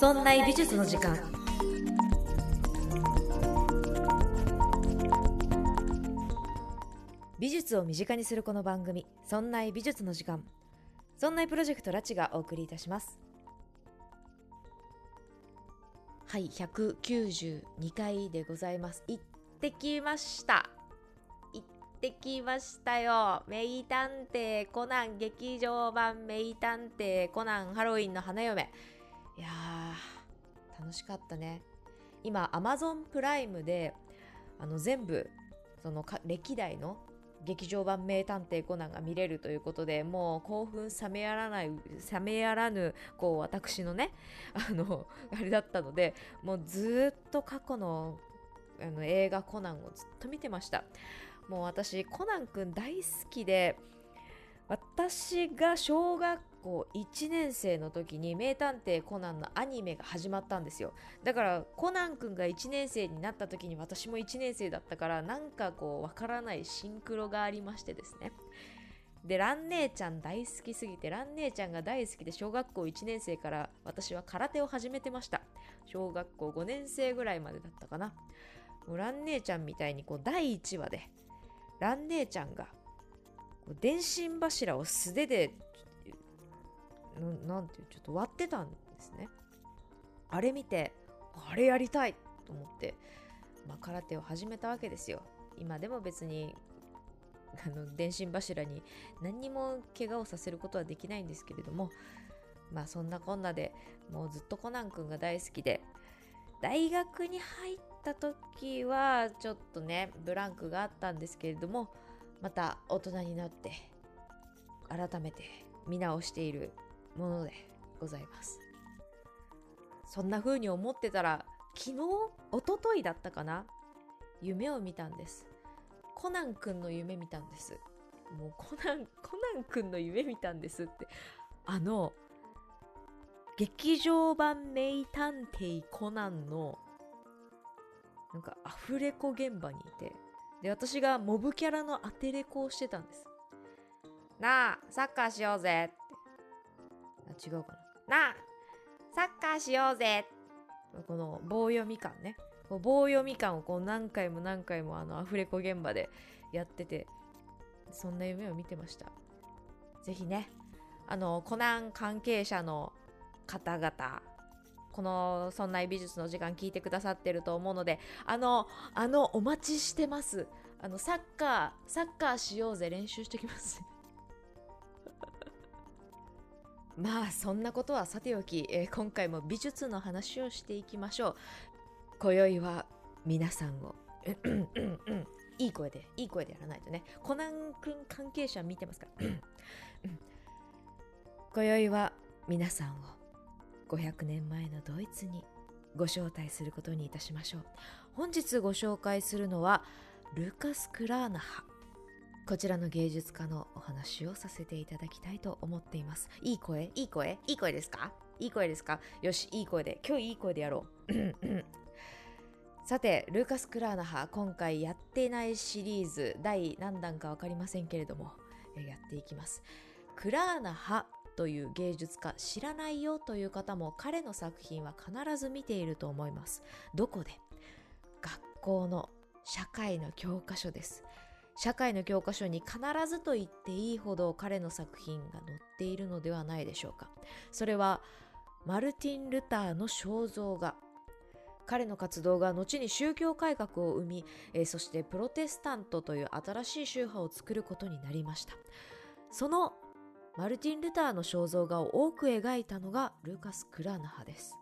そんな美術の時間。美術を身近にするこの番組「そんな美術の時間」そんなプロジェクトラチがお送りいたします。はい192回でございます。行ってきました。行ってきましたよ。名探偵コナン劇場版名探偵コナンハロウィンの花嫁。いやー楽しかったね。今 Amazon プライムであの全部そのか歴代の劇場版名探偵コナンが見れるということでもう興奮冷めやらない冷めやらぬこう私のねあのあれだったのでもうずっと過去のあの映画コナンをずっと見てました。もう私コナンくん大好きで私が小学校1年生の時に名探偵コナンのアニメが始まったんですよ。だからコナン君が1年生になった時に私も1年生だったからなんかこうわからないシンクロがありましてですね。でラン姉ちゃん大好きすぎてラン姉ちゃんが大好きで小学校1年生から私は空手を始めてました。小学校5年生ぐらいまでだったかな。もうラン姉ちゃんみたいにこう第1話でラン姉ちゃんがこう電信柱を素手でなんていうちょっと割ってたんですね。あれ見てあれやりたいと思って、まあ、空手を始めたわけですよ。今でも別にあの電信柱に何にも怪我をさせることはできないんですけれどもまあそんなこんなでもうずっとコナン君が大好きで大学に入った時はちょっとねブランクがあったんですけれどもまた大人になって改めて見直しているものでございます。そんな風に思ってたら昨日おとといだったかな？夢を見たんです。コナンくんの夢見たんです。もうコナンコナンくんの夢見たんですって。あの劇場版名探偵コナンのなんかアフレコ現場にいてで私がモブキャラのアテレコをしてたんです。なあサッカーしようぜ。ってあ違うかな。なあサッカーしようぜ。この棒読み感ね。棒読み感をこう何回も何回もあのアフレコ現場でやっててそんな夢を見てました。ぜひねあのコナン関係者の方々この「そんな美術の時間」聞いてくださってると思うのであのあのお待ちしてます。あのサッカーサッカーしようぜ。練習してきます。まあそんなことはさておき、えー、今回も美術の話をしていきましょう。今宵は皆さんをいい声でいい声でやらないとね。コナン君関係者見てますから。今宵は皆さんを500年前のドイツにご招待することにいたしましょう。本日ご紹介するのはルカス・クラーナハこちらの芸術家のお話をさせていただきたいと思っています。いい声？いい声？いい声ですか？いい声ですか？よしいい声で。今日いい声でやろう。さてルーカス・クラーナハ今回やってないシリーズ第何弾か分かりませんけれどもやっていきます。クラーナハという芸術家知らないよという方も彼の作品は必ず見ていると思います。どこで？学校の社会の教科書です。社会の教科書に必ずと言っていいほど彼の作品が載っているのではないでしょうか。それはマルティン・ルターの肖像画。彼の活動が後に宗教改革を生み、えー、そしてプロテスタントという新しい宗派を作ることになりました。そのマルティン・ルターの肖像画を多く描いたのがルーカス・クラナ派です。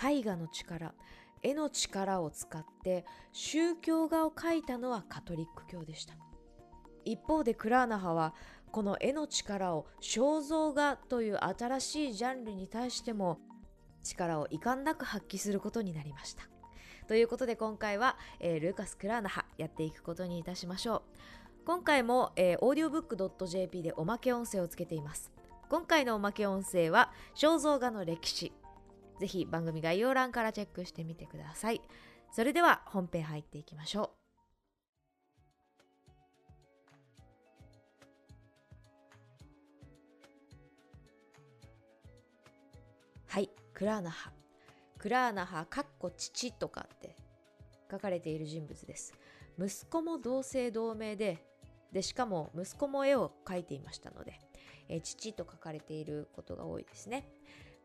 絵画の力絵の力を使って宗教画を描いたのはカトリック教でした。一方でクラーナ派はこの絵の力を肖像画という新しいジャンルに対しても力を遺憾なく発揮することになりました。ということで今回は、えー、ルーカス・クラーナ派やっていくことにいたしましょう。今回も、えー、audiobook.jp でおまけ音声をつけています。今回のおまけ音声は肖像画の歴史。ぜひ番組概要欄からチェックしてみてください。それでは本編入っていきましょう。はい、クラーナハクラーナハかっこ父とかって書かれている人物です息子も同姓同名ででしかも息子も絵を描いていましたので、え父と書かれていることが多いですね。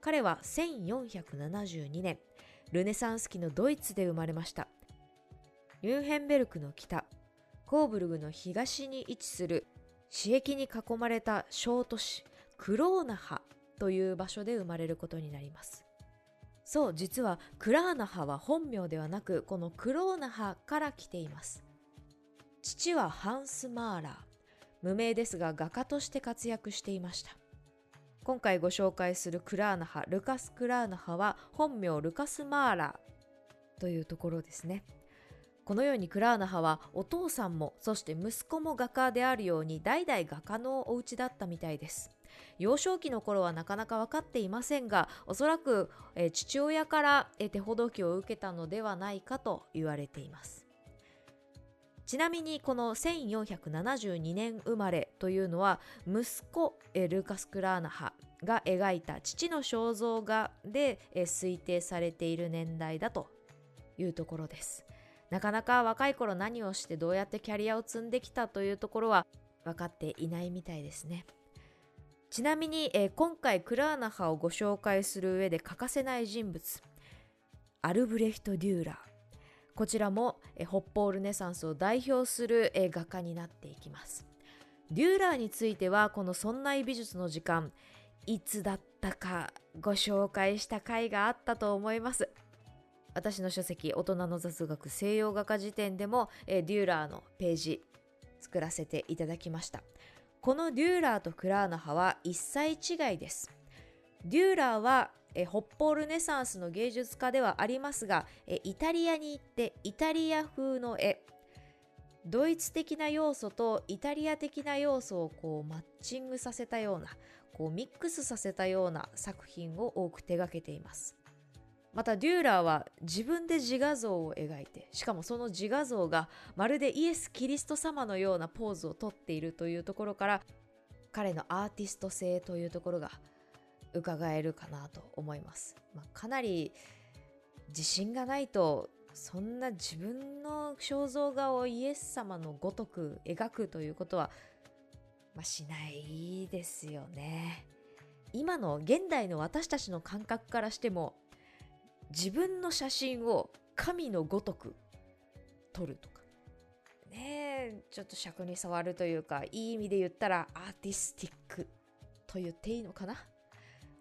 彼は1472年ルネサンス期のドイツで生まれました。ミュンヘンベルクの北コーブルグの東に位置する市駅に囲まれた小都市クローナハという場所で生まれることになります。そう実はクラーナハは本名ではなくこのクローナハから来ています。父はハンス・マーラー無名ですが画家として活躍していました。今回ご紹介するクラーナハルカス・クラーナハは本名ルカス・マーラーというところですね。このようにクラーナハはお父さんもそして息子も画家であるように代々画家のお家だったみたいです。幼少期の頃はなかなか分かっていませんがおそらく、え父親から、え手ほどきを受けたのではないかと言われています。ちなみにこの1472年生まれというのは息子ルーカス・クラーナハが描いた父の肖像画で推定されている年代だというところです。なかなか若い頃何をしてどうやってキャリアを積んできたというところは分かっていないみたいですね。ちなみに、今回クラーナハをご紹介する上で欠かせない人物。アルブレヒト・デューラー。こちらも、北方ルネサンスを代表する、画家になっていきます。デューラーについてはこの「そんな美術の時間」いつだったかご紹介した回があったと思います。私の書籍「大人の雑学西洋画家辞典」でも、デューラーのページ作らせていただきました。このデューラーとクラーナハは一切違いです。デューラーはえ北方ルネサンスの芸術家ではありますがえイタリアに行ってイタリア風の絵ドイツ的な要素とイタリア的な要素をこうマッチングさせたようなこうミックスさせたような作品を多く手がけています。またデューラーは自分で自画像を描いてしかもその自画像がまるでイエス・キリスト様のようなポーズをとっているというところから彼のアーティスト性というところが伺えるかなと思います、まあ、かなり自信がないとそんな自分の肖像画をイエス様のごとく描くということは、まあ、しないですよね。今の現代の私たちの感覚からしても自分の写真を神のごとく撮るとか。ねえちょっと尺に触るというかいい意味で言ったらアーティスティックと言っていいのかな、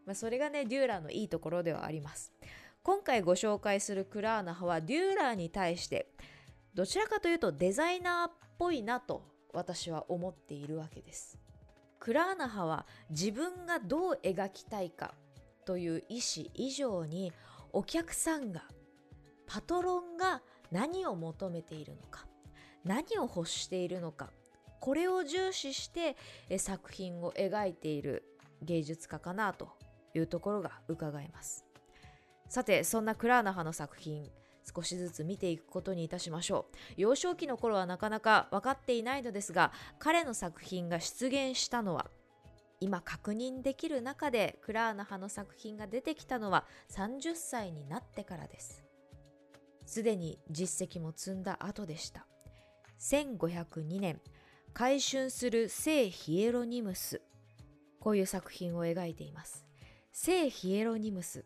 まあ、それがねデューラーのいいところではあります。今回ご紹介するクラーナハはデューラーに対してどちらかというとデザイナーっぽいなと私は思っているわけです。クラーナハは自分がどう描きたいかという意思以上にお客さんがパトロンが何を求めているのか何を欲しているのかこれを重視して作品を描いている芸術家かなというところが伺えます。さてそんなクラーナハの作品少しずつ見ていくことにいたしましょう。幼少期の頃はなかなか分かっていないのですが彼の作品が出現したのは今確認できる中でクラーナハの作品が出てきたのは30歳になってからです。すでに実績も積んだ後でした。1502年回春する聖ヒエロニムスこういう作品を描いています。聖ヒエロニムス。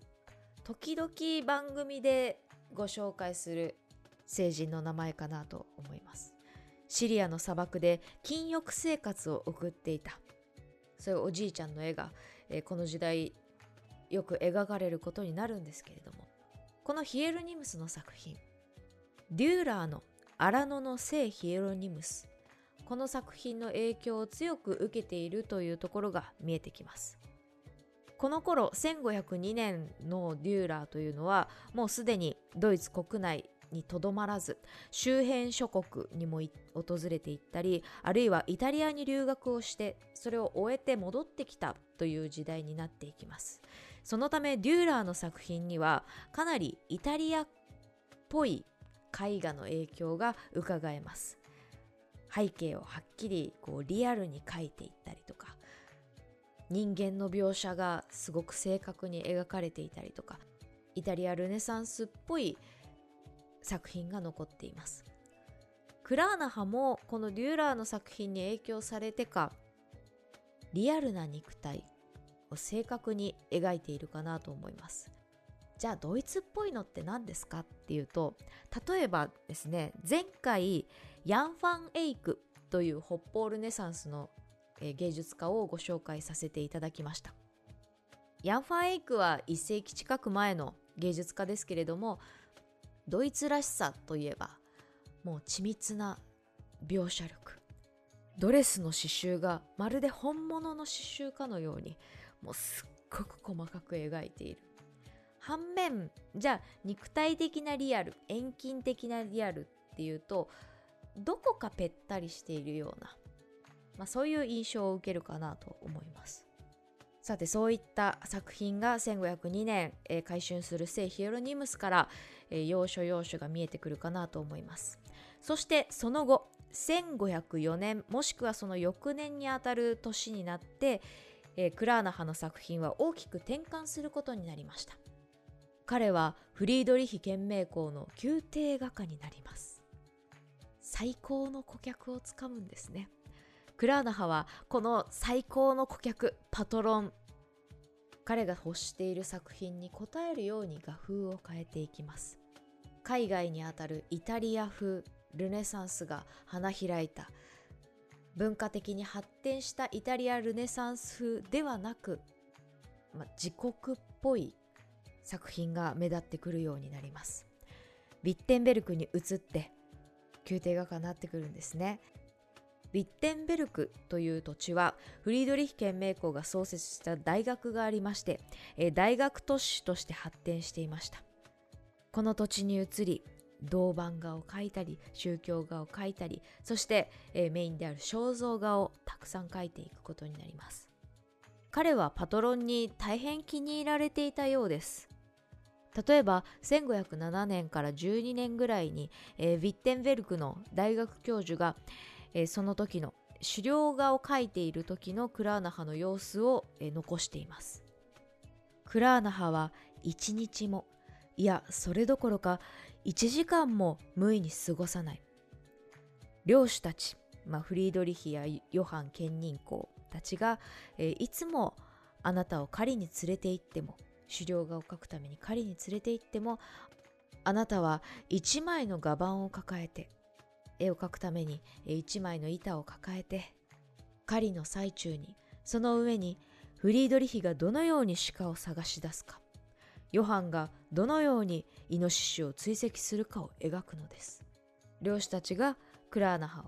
時々番組でご紹介する聖人の名前かなと思います。シリアの砂漠で禁欲生活を送っていた。そういうおじいちゃんの絵が、えー、この時代よく描かれることになるんですけれども。このヒエロニムスの作品デューラーの荒野の聖ヒエロニムス。この作品の影響を強く受けているというところが見えてきます。この頃1502年のデューラーというのはもうすでにドイツ国内にとどまらず周辺諸国にも訪れていったりあるいはイタリアに留学をしてそれを終えて戻ってきたという時代になっていきます。そのためデューラーの作品にはかなりイタリアっぽい絵画の影響がうかがえます。背景をはっきりこうリアルに描いていったりとか人間の描写がすごく正確に描かれていたりとかイタリアルネサンスっぽい作品が残っています。クラーナハもこのデューラーの作品に影響されてかリアルな肉体を正確に描いているかなと思います。じゃあドイツっぽいのって何ですかっていうと例えばですね前回ヤン・ファン・エイクという北方ルネサンスの芸術家をご紹介させていただきました。ヤン・ファン・エイクは1世紀近く前の芸術家ですけれどもドイツらしさといえばもう緻密な描写力。ドレスの刺繍がまるで本物の刺繍かのようにもうすっごく細かく描いている。反面じゃあ肉体的なリアル遠近的なリアルっていうとどこかぺったりしているような、まあ、そういう印象を受けるかなと思います。さてそういった作品が1502年、えー、改春する聖ヒエロニムスから、えー、要所要所が見えてくるかなと思います。そしてその後1504年もしくはその翌年にあたる年になって、えー、クラーナ派の作品は大きく転換することになりました。彼はフリードリヒ県名校の宮廷画家になります。最高の顧客をつかむんですね。クラーナハはこの最高の顧客パトロン。彼が欲している作品に応えるように画風を変えていきます。海外にあたるイタリア風ルネサンスが花開いた文化的に発展したイタリアルネサンス風ではなく、ま自国っぽい作品が目立ってくるようになります。ビッテンベルクに移って宮廷画家になってくるんですね。ビッテンベルクという土地はフリードリヒ県名工が創設した大学がありまして大学都市として発展していました。この土地に移り銅板画を描いたり宗教画を描いたりそして、メインである肖像画をたくさん描いていくことになります。彼はパトロンに大変気に入られていたようです。例えば1507年から12年ぐらいに、えー、ヴィッテンベルクの大学教授が、えー、その時の狩猟画を描いている時のクラーナハの様子を、えー、残しています。クラーナハは一日もいやそれどころか1時間も無意に過ごさない。漁師たち、まあ、フリードリヒやヨハン兼任公たちが、えー、いつもあなたを狩りに連れて行っても狩猟画を描くために狩りに連れて行ってもあなたは一枚の画板を抱えて絵を描くために一枚の板を抱えて狩りの最中にその上にフリードリヒがどのように鹿を探し出すか。ヨハンがどのようにイノシシを追跡するかを描くのです。漁師たちがクラーナハを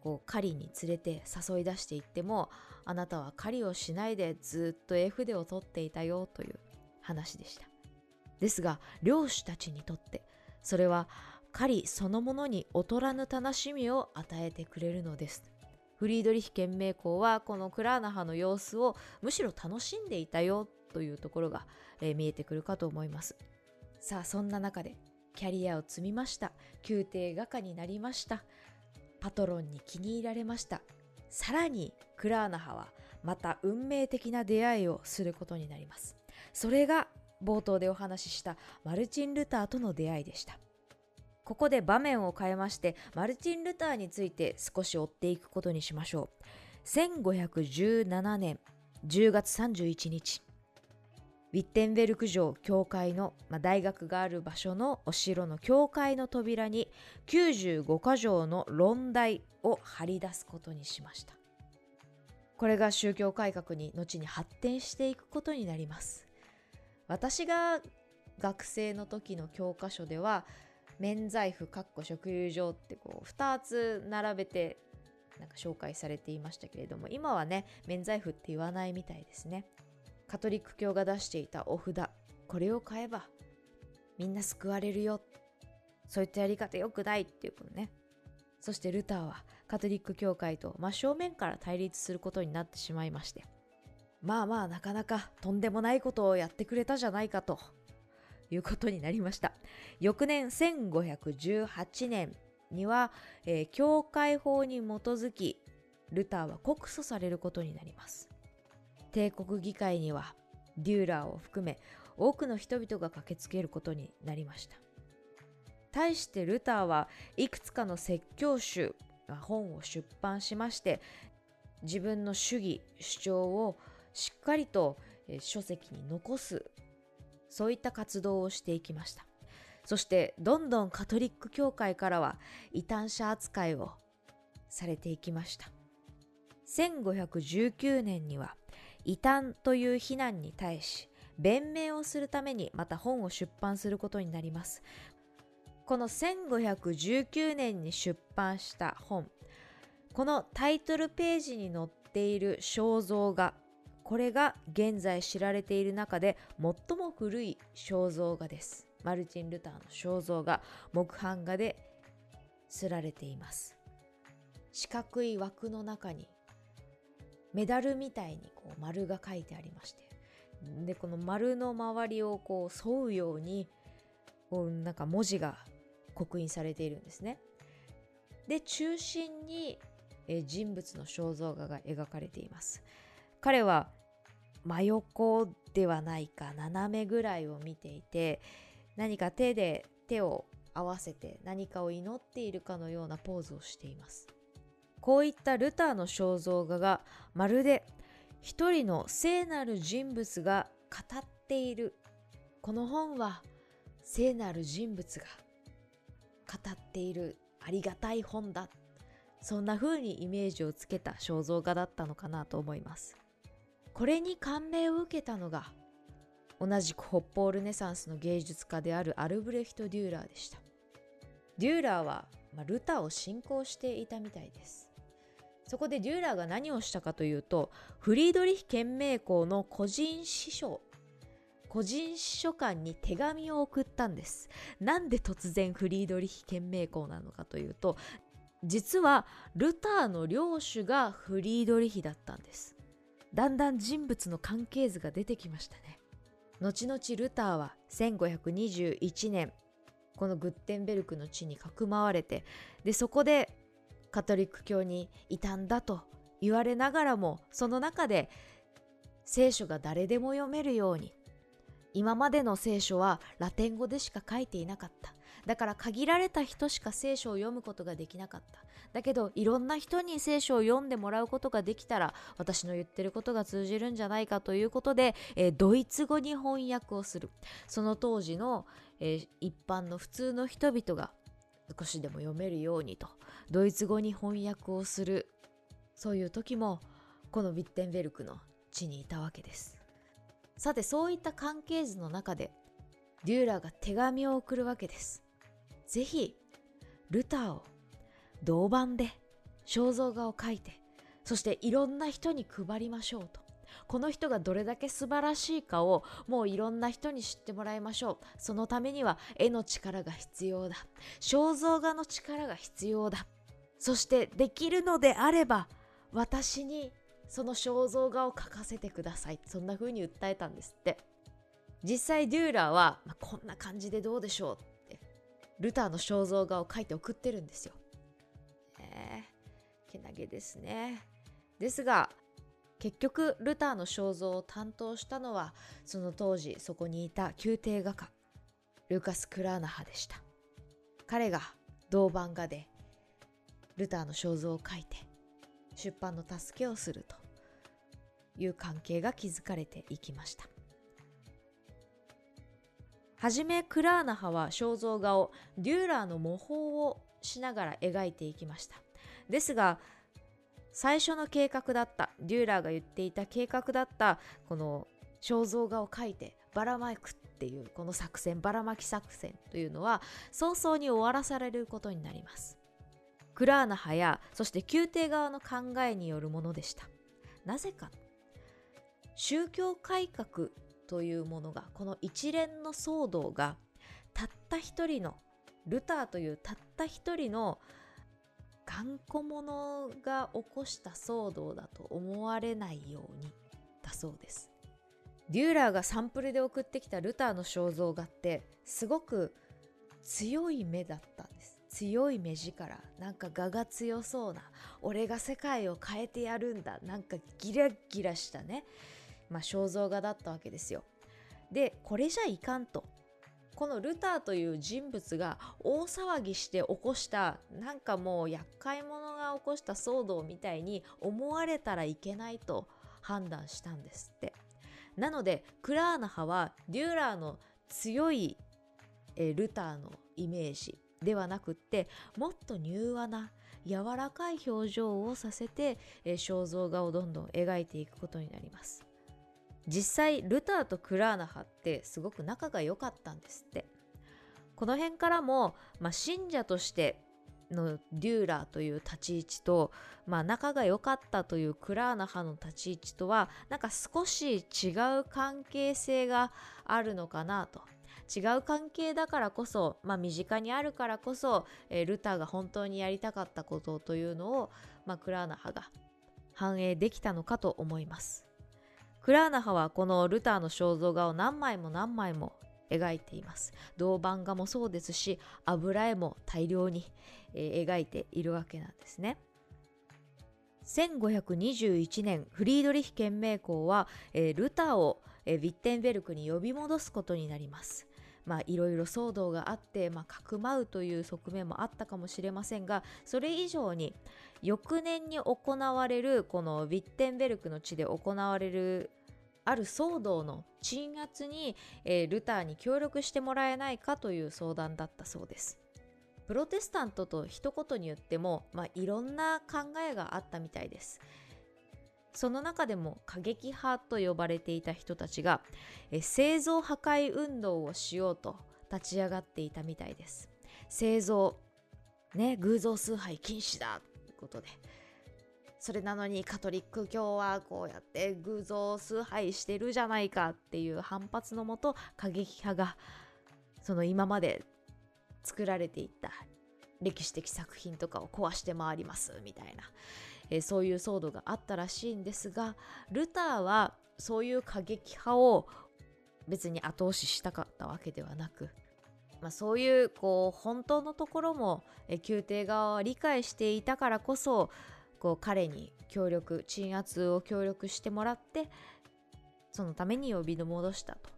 こう狩りに連れて誘い出していってもあなたは狩りをしないでずっと絵筆を取っていたよという話でした。ですが漁師たちにとってそれは狩りそのものに劣らぬ楽しみを与えてくれるのです。フリードリヒ県名工はこのクラーナ派の様子をむしろ楽しんでいたよというところが、えー、見えてくるかと思います。さあそんな中でキャリアを積みました。宮廷画家になりました。パトロンに気に入られました。さらにクラーナ派はまた運命的な出会いをすることになります。それが冒頭でお話ししたマルチン・ルターとの出会いでした。ここで場面を変えましてマルチン・ルターについて少し追っていくことにしましょう。1517年10月31日ウィッテンベルク城教会の、まあ、大学がある場所のお城の教会の扉に95か条の論題を張り出すことにしました。これが宗教改革に後に発展していくことになります。私が学生の時の教科書では免罪符かっこ食友情ってこう2つ並べてなんか紹介されていましたけれども今はね免罪符って言わないみたいですね。カトリック教が出していたお札これを買えばみんな救われるよ。そういったやり方良くないっていうことね。そしてルターはカトリック教会と真正面から対立することになってしまいましてまあまあなかなかとんでもないことをやってくれたじゃないかと。いうことになりました。翌年1518年には、えー、教会法に基づきルターは告訴されることになります。帝国議会にはデューラーを含め多くの人々が駆けつけることになりました。対してルターはいくつかの説教集本を出版しまして自分の主義主張をしっかりと書籍に残すそういった活動をしていきました。そしてどんどんカトリック教会からは異端者扱いをされていきました。1519年には異端という非難に対し弁明をするためにまた本を出版することになります。この1519年に出版した本このタイトルページに載っている肖像画これが現在知られている中で最も古い肖像画です。マルチン・ルターの肖像画木版画で刷られています。四角い枠の中にメダルみたいにこう丸が書いてありましてでこの丸の周りをこう沿うようにこうなんか文字が刻印されているんですね。で中心にえ人物の肖像画が描かれています。彼は真横ではないか斜めぐらいを見ていて何か手で手を合わせて何かを祈っているかのようなポーズをしています。こういったルターの肖像画がまるで一人の聖なる人物が語っている。この本は聖なる人物が語っている。ありがたい本だ。そんな風にイメージをつけた肖像画だったのかなと思います。これに感銘を受けたのが同じく北方ルネサンスの芸術家であるアルブレヒト・デューラーでした。デューラーは、まあ、ルターを信仰していたみたいです。そこでデューラーが何をしたかというとフリードリヒ憲命公の個人司書個人司書官に手紙を送ったんです。なんで突然フリードリヒ憲命公なのかというと実はルターの領主がフリードリヒだったんです。だんだん人物の関係図が出てきましたね。後々ルターは1521年このグッテンベルクの地にかくまわれてでそこでカトリック教にいたんだと言われながらもその中で聖書が誰でも読めるように今までの聖書はラテン語でしか書いていなかった。だから限られた人しか聖書を読むことができなかった。だけどいろんな人に聖書を読んでもらうことができたら私の言ってることが通じるんじゃないかということで、えー、ドイツ語に翻訳をする。その当時の、えー、一般の普通の人々が少しでも読めるようにとドイツ語に翻訳をする。そういう時もこのビッテンベルクの地にいたわけです。さてそういった関係図の中でデューラーが手紙を送るわけです。ぜひルターを銅板で肖像画を描いてそしていろんな人に配りましょうと。この人がどれだけ素晴らしいかをもういろんな人に知ってもらいましょう。そのためには絵の力が必要だ。肖像画の力が必要だ。そしてできるのであれば私にその肖像画を描かせてください。そんな風に訴えたんですって。実際デューラーは、ま、こんな感じでどうでしょうルターの肖像画を描いて送ってるんですよ。えー、けなげですね。ですが結局ルターの肖像を担当したのはその当時そこにいた宮廷画家ルカス・クラーナハでした彼が銅板画でルターの肖像を描いて出版の助けをするという関係が築かれていきましたはじめクラーナハは肖像画をデューラーの模倣をしながら描いていきました。ですが最初の計画だったデューラーが言っていた計画だったこの肖像画を描いてばらまくっていうこの作戦ばらまき作戦というのは早々に終わらされることになります。クラーナ派やそして宮廷側の考えによるものでした。なぜか。宗教改革というものがこの一連の騒動がたった一人のルターというたった一人の頑固者が起こした騒動だと思われないようにだそうです。デューラーがサンプルで送ってきたルターの肖像画ってすごく強い目だったんです。強い目力。なんか我が強そうな。俺が世界を変えてやるんだ。なんかギラギラしたね。まあ、肖像画だったわけですよ。でこれじゃいかんと。このルターという人物が大騒ぎして起こしたなんかもう厄介者が起こした騒動みたいに思われたらいけないと判断したんですって。なのでクラーナ派はデューラーの強いえルターのイメージではなくってもっと柔和な柔らかい表情をさせて、え肖像画をどんどん描いていくことになります。実際ルターとクラーナ派ってすごく仲が良かったんですってこの辺からも、まあ、信者としてのデューラーという立ち位置と、まあ、仲が良かったというクラーナ派の立ち位置とはなんか少し違う関係性があるのかなと違う関係だからこそ、まあ、身近にあるからこそ、えー、ルターが本当にやりたかったことというのを、まあ、クラーナ派が反映できたのかと思います。クラーナ派はこのルターの肖像画を何枚も何枚も描いています。銅版画もそうですし油絵も大量に、えー、描いているわけなんですね。1521年フリードリヒ憲命公は、えー、ルターを、えー、ヴィッテンベルクに呼び戻すことになります。まあいろいろ騒動があって、まあ、かくまうという側面もあったかもしれませんがそれ以上に翌年に行われるこのヴィッテンベルクの地で行われるある騒動の鎮圧に、えー、ルターに協力してもらえないかという相談だったそうです。プロテスタントと一言に言っても、まあ、いろんな考えがあったみたいです。その中でも過激派と呼ばれていた人たちが、え製造破壊運動をしようと立ち上がっていたみたいです。製造、ね、偶像崇拝禁止だということで。それなのにカトリック教はこうやって偶像崇拝してるじゃないかっていう反発のもと過激派がその今まで作られていった歴史的作品とかを壊して回りますみたいなえー、そういう騒動があったらしいんですがルターはそういう過激派を別に後押ししたかったわけではなく、まあ、そういうこう本当のところも、えー、宮廷側は理解していたからこそこう彼に協力鎮圧を協力してもらってそのために呼び戻したと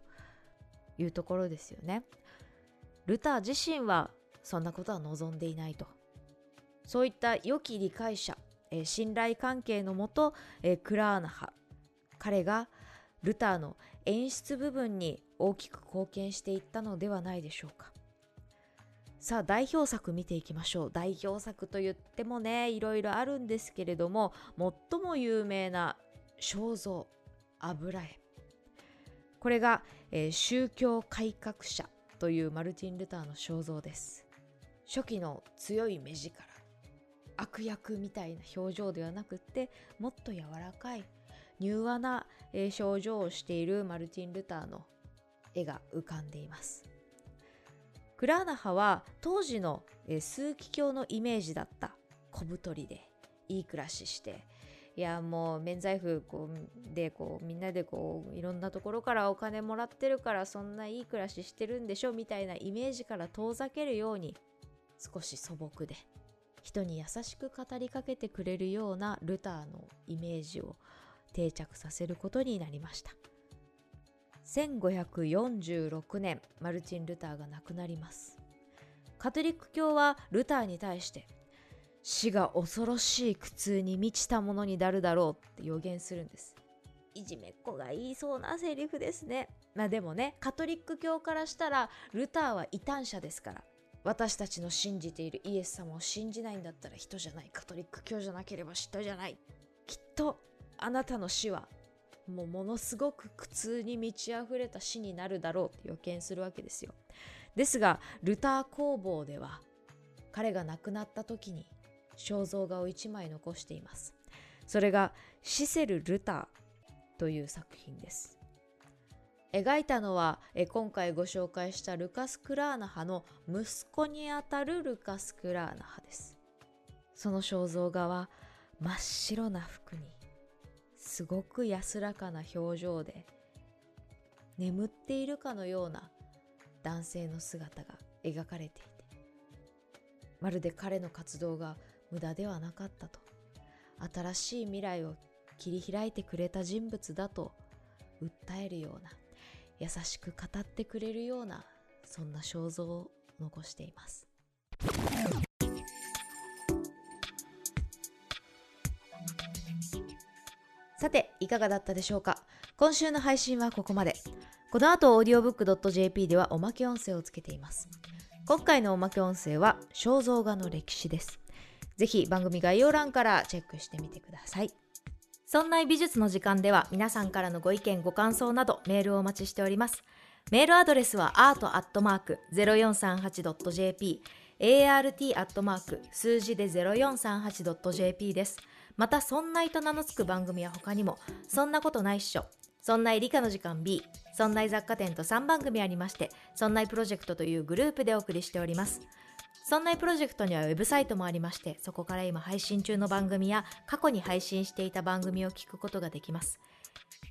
いうところですよね。ルター自身はそんなことは望んでいないと。そういった良き理解者え信頼関係のもと、えクラーナ派彼がルターの演出部分に大きく貢献していったのではないでしょうかさあ代表作見ていきましょう。代表作と言ってもねいろいろあるんですけれども最も有名な肖像油絵。これが、えー、宗教改革者というマルティン・ルターの肖像です。初期の強い目力。悪役みたいな表情ではなくってもっと柔らかい柔和な、えー、表情をしているマルティン・ルターの絵が浮かんでいます。クラーナ派は当時の、え、枢機卿のイメージだった。小太りでいい暮らしして。いやもう免罪符こうでこうみんなでこういろんなところからお金もらってるからそんないい暮らししてるんでしょみたいなイメージから遠ざけるように少し素朴で人に優しく語りかけてくれるようなルターのイメージを定着させることになりました。1546年マルチン・ルターが亡くなります。カトリック教はルターに対して死が恐ろしい苦痛に満ちたものになるだろうって予言するんです。いじめっ子が言いそうなセリフですね。まあでもねカトリック教からしたらルターは異端者ですから私たちの信じているイエス様を信じないんだったら人じゃない。カトリック教じゃなければ人じゃない。きっとあなたの死はもうものすごく苦痛に満ち溢れた死になるだろうって予見するわけですよ。ですがルター工房では彼が亡くなった時に肖像画を1枚残しています。それがシセル・ルターという作品です。描いたのはえ今回ご紹介したルカス・クラーナ派の息子にあたるルカス・クラーナ派です。その肖像画は真っ白な服にすごく安らかな表情で眠っているかのような男性の姿が描かれていてまるで彼の活動が無駄ではなかったと新しい未来を切り開いてくれた人物だと訴えるような優しく語ってくれるようなそんな肖像を残しています。さていかがだったでしょうか？今週の配信はここまで。この後 audiobook.jp ではおまけ音声をつけています。今回のおまけ音声は肖像画の歴史です。ぜひ番組概要欄からチェックしてみてください。そんな美術の時間では皆さんからのご意見ご感想などメールをお待ちしております。メールアドレスは art.0438.jp art. 数字で 0438.jp です。また、そんないと名の付く番組は他にも、そんなことないっしょ、そんない理科の時間 B、そんない雑貨店と3番組ありまして、そんないプロジェクトというグループでお送りしております。そんないプロジェクトにはウェブサイトもありまして、そこから今配信中の番組や過去に配信していた番組を聞くことができます。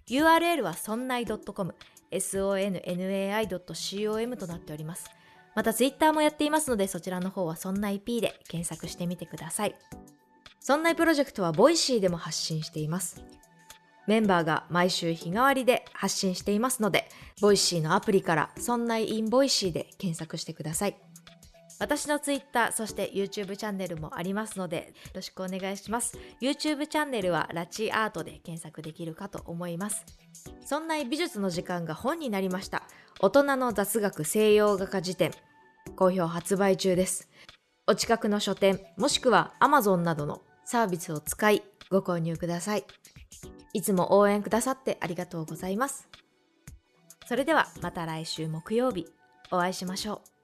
URL はそんない .com、sonnai.com となっております。また Twitter もやっていますので、そちらの方はそんない P で検索してみてください。そんないプロジェクトは Voicy でも発信しています。メンバーが毎週日替わりで発信していますので、 Voicy のアプリからそんない in Voicy で検索してください。私の Twitter、そして YouTube チャンネルもありますので、よろしくお願いします。YouTube チャンネルはラチアートで検索できるかと思います。そんない美術の時間が本になりました。大人の雑学西洋画家辞典。好評発売中です。お近くの書店、もしくは Amazon などのサービスを使いご購入ください。いつも応援くださってありがとうございます。それではまた来週木曜日お会いしましょう。